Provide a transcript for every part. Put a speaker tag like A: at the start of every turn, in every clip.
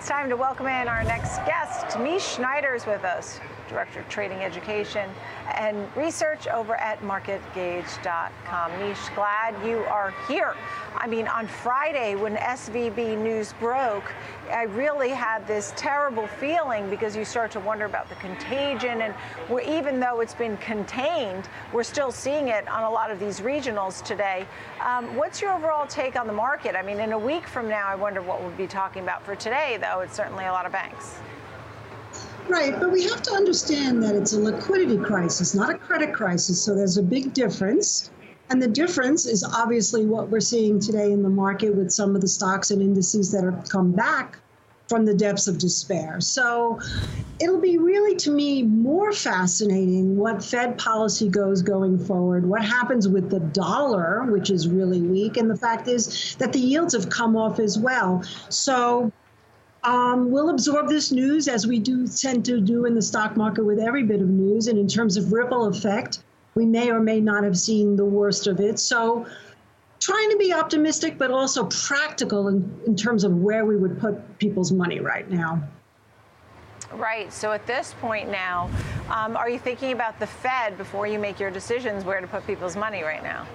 A: It's time to welcome in our next guest. Mish Schneider is with us, Director of Trading Education and Research over at MarketGauge.com. Mish, glad you are here. I mean, on Friday when SVB news broke, I really had this terrible feeling because you start to wonder about the contagion. And even though it's been contained, we're still seeing it on a lot of these regionals today. Um, what's your overall take on the market? I mean, in a week from now, I wonder what we'll be talking about for today, though. It's certainly a lot of banks.
B: Right, but we have to understand that it's a liquidity crisis, not a credit crisis. So there's a big difference. And the difference is obviously what we're seeing today in the market with some of the stocks and indices that have come back from the depths of despair. So it'll be really, to me, more fascinating what Fed policy goes going forward, what happens with the dollar, which is really weak. And the fact is that the yields have come off as well. So um, we'll absorb this news as we do tend to do in the stock market with every bit of news. And in terms of ripple effect, we may or may not have seen the worst of it. So, trying to be optimistic, but also practical in, in terms of where we would put people's money right now.
A: Right. So at this point now, um, are you thinking about the Fed before you make your decisions where to put people's money right now?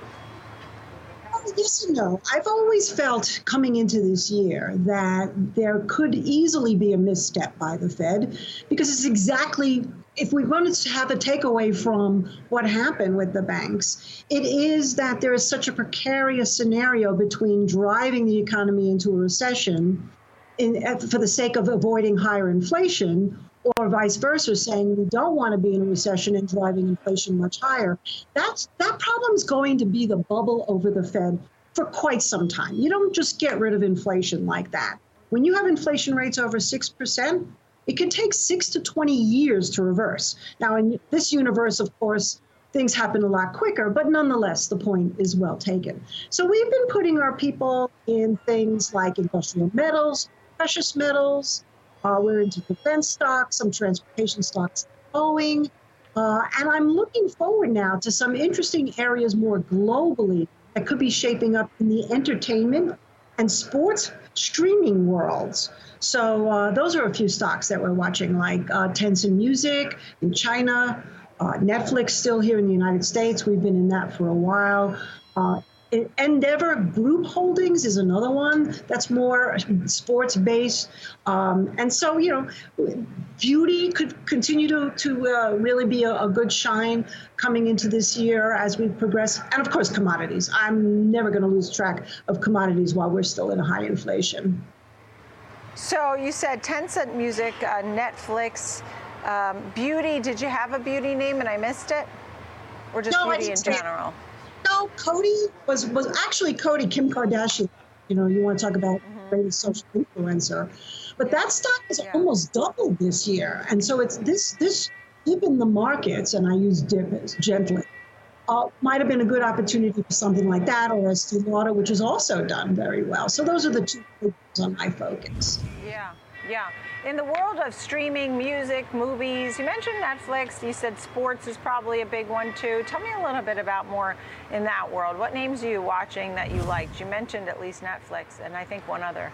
B: Yes and no. I've always felt coming into this year that there could easily be a misstep by the Fed because it's exactly if we wanted to have a takeaway from what happened with the banks, it is that there is such a precarious scenario between driving the economy into a recession in, for the sake of avoiding higher inflation or vice versa, saying we don't want to be in a recession and driving inflation much higher. That's that problem is going to be the bubble over the Fed for quite some time. You don't just get rid of inflation like that. When you have inflation rates over six percent, it can take six to 20 years to reverse. Now, in this universe, of course, things happen a lot quicker, but nonetheless, the point is well taken. So we've been putting our people in things like industrial metals, precious metals, uh, we're into defense stocks, some transportation stocks, Boeing. Uh, and I'm looking forward now to some interesting areas more globally that could be shaping up in the entertainment and sports streaming worlds. So uh, those are a few stocks that we're watching, like uh, Tencent Music in China, uh, Netflix still here in the United States. We've been in that for a while. Endeavor Group Holdings is another one that's more sports based. Um, and so, you know, beauty could continue to, to uh, really be a, a, good shine coming into this year as we progress. And of course, commodities. I'm never going to lose track of commodities while we're still in a high inflation.
A: So you said Tencent Music, uh, Netflix, um, beauty. Did you have a beauty name and I missed it? Or just no, beauty in general?
B: No, Coty was was actually Coty Kim Kardashian. You know, you want to talk about mm-hmm. greatest social influencer, but that stock has yeah. almost doubled this year, and so it's this this dip in the markets, and I use dip as gently. Uh, might have been a good opportunity for something like that, or a Estee Lauder, which has also done very well. So those are the two things on my focus.
A: Yeah, yeah. In the world of streaming music, movies, you mentioned Netflix. You said sports is probably a big one too. Tell me a little bit about more in that world. What names are you watching that you liked? You mentioned at least Netflix and I think one other.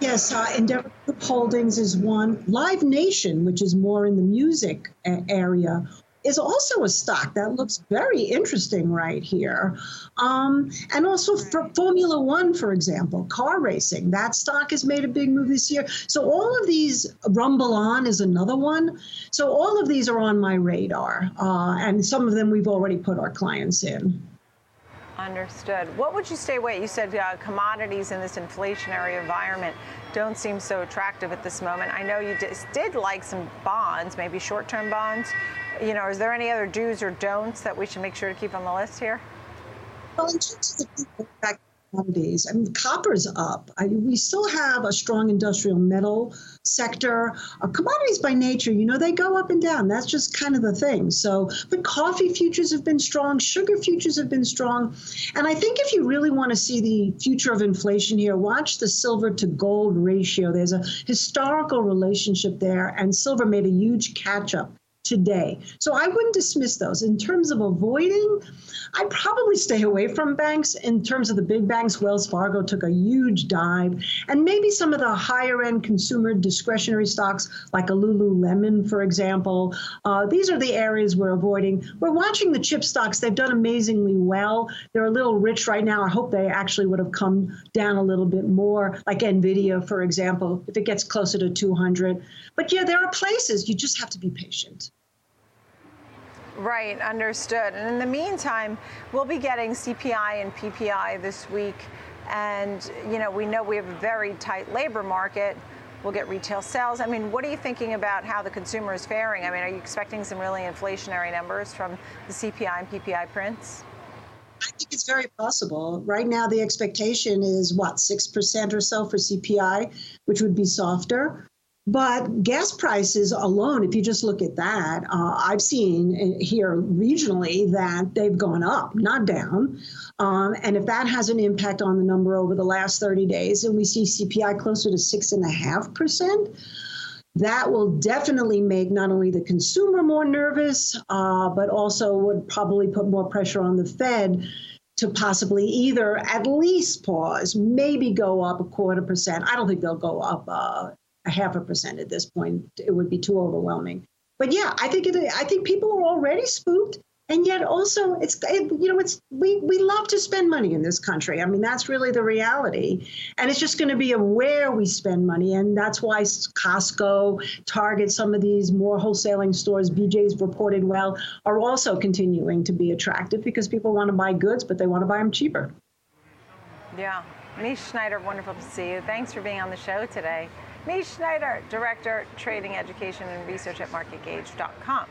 B: Yes, uh, Endeavor Holdings is one. Live Nation, which is more in the music area, is also a stock that looks very interesting right here. Um, and also for Formula One, for example, car racing, that stock has made a big move this year. So all of these, Rumble On is another one. So all of these are on my radar. Uh, and some of them we've already put our clients in.
A: Understood. What would you say? away? you said uh, commodities in this inflationary environment don't seem so attractive at this moment. I know you did, did like some bonds, maybe short term bonds you know, is there any other do's or don'ts that we should make sure to keep on the list here?
B: Well, in terms of the commodities, I mean, copper's up. I we still have a strong industrial metal sector. Uh, commodities by nature, you know, they go up and down. That's just kind of the thing. So, but coffee futures have been strong, sugar futures have been strong. And I think if you really want to see the future of inflation here, watch the silver to gold ratio. There's a historical relationship there, and silver made a huge catch up today. So I wouldn't dismiss those. In terms of avoiding, I'd probably stay away from banks. In terms of the big banks, Wells Fargo took a huge dive, and maybe some of the higher end consumer discretionary stocks like a Lululemon, for example. Uh, these are the areas we're avoiding. We're watching the chip stocks. They've done amazingly well. They're a little rich right now. I hope they actually would have come down a little bit more, like Nvidia, for example, if it gets closer to 200. But yeah, there are places you just have to be patient.
A: Right, understood. And in the meantime, we'll be getting CPI and PPI this week. And, you know, we know we have a very tight labor market. We'll get retail sales. I mean, what are you thinking about how the consumer is faring? I mean, are you expecting some really inflationary numbers from the CPI and PPI prints?
B: I think it's very possible. Right now, the expectation is what, 6% or so for CPI, which would be softer. But gas prices alone, if you just look at that, uh, I've seen here regionally that they've gone up, not down. Um, and if that has an impact on the number over the last 30 days, and we see CPI closer to 6.5%, that will definitely make not only the consumer more nervous, uh, but also would probably put more pressure on the Fed to possibly either at least pause, maybe go up a quarter percent. I don't think they'll go up uh, a half a percent at this point. It would be too overwhelming. But yeah, I think it, I think people are already spooked, and yet also it's it, you know it's we we love to spend money in this country. I mean that's really the reality, and it's just going to be a where we spend money, and that's why Costco, Target, some of these more wholesaling stores, BJ's reported well, are also continuing to be attractive because people want to buy goods, but they want to buy them cheaper.
A: Yeah. Mish Schneider, wonderful to see you. Thanks for being on the show today. Mish Schneider, Director, Trading Education and Research at MarketGauge.com.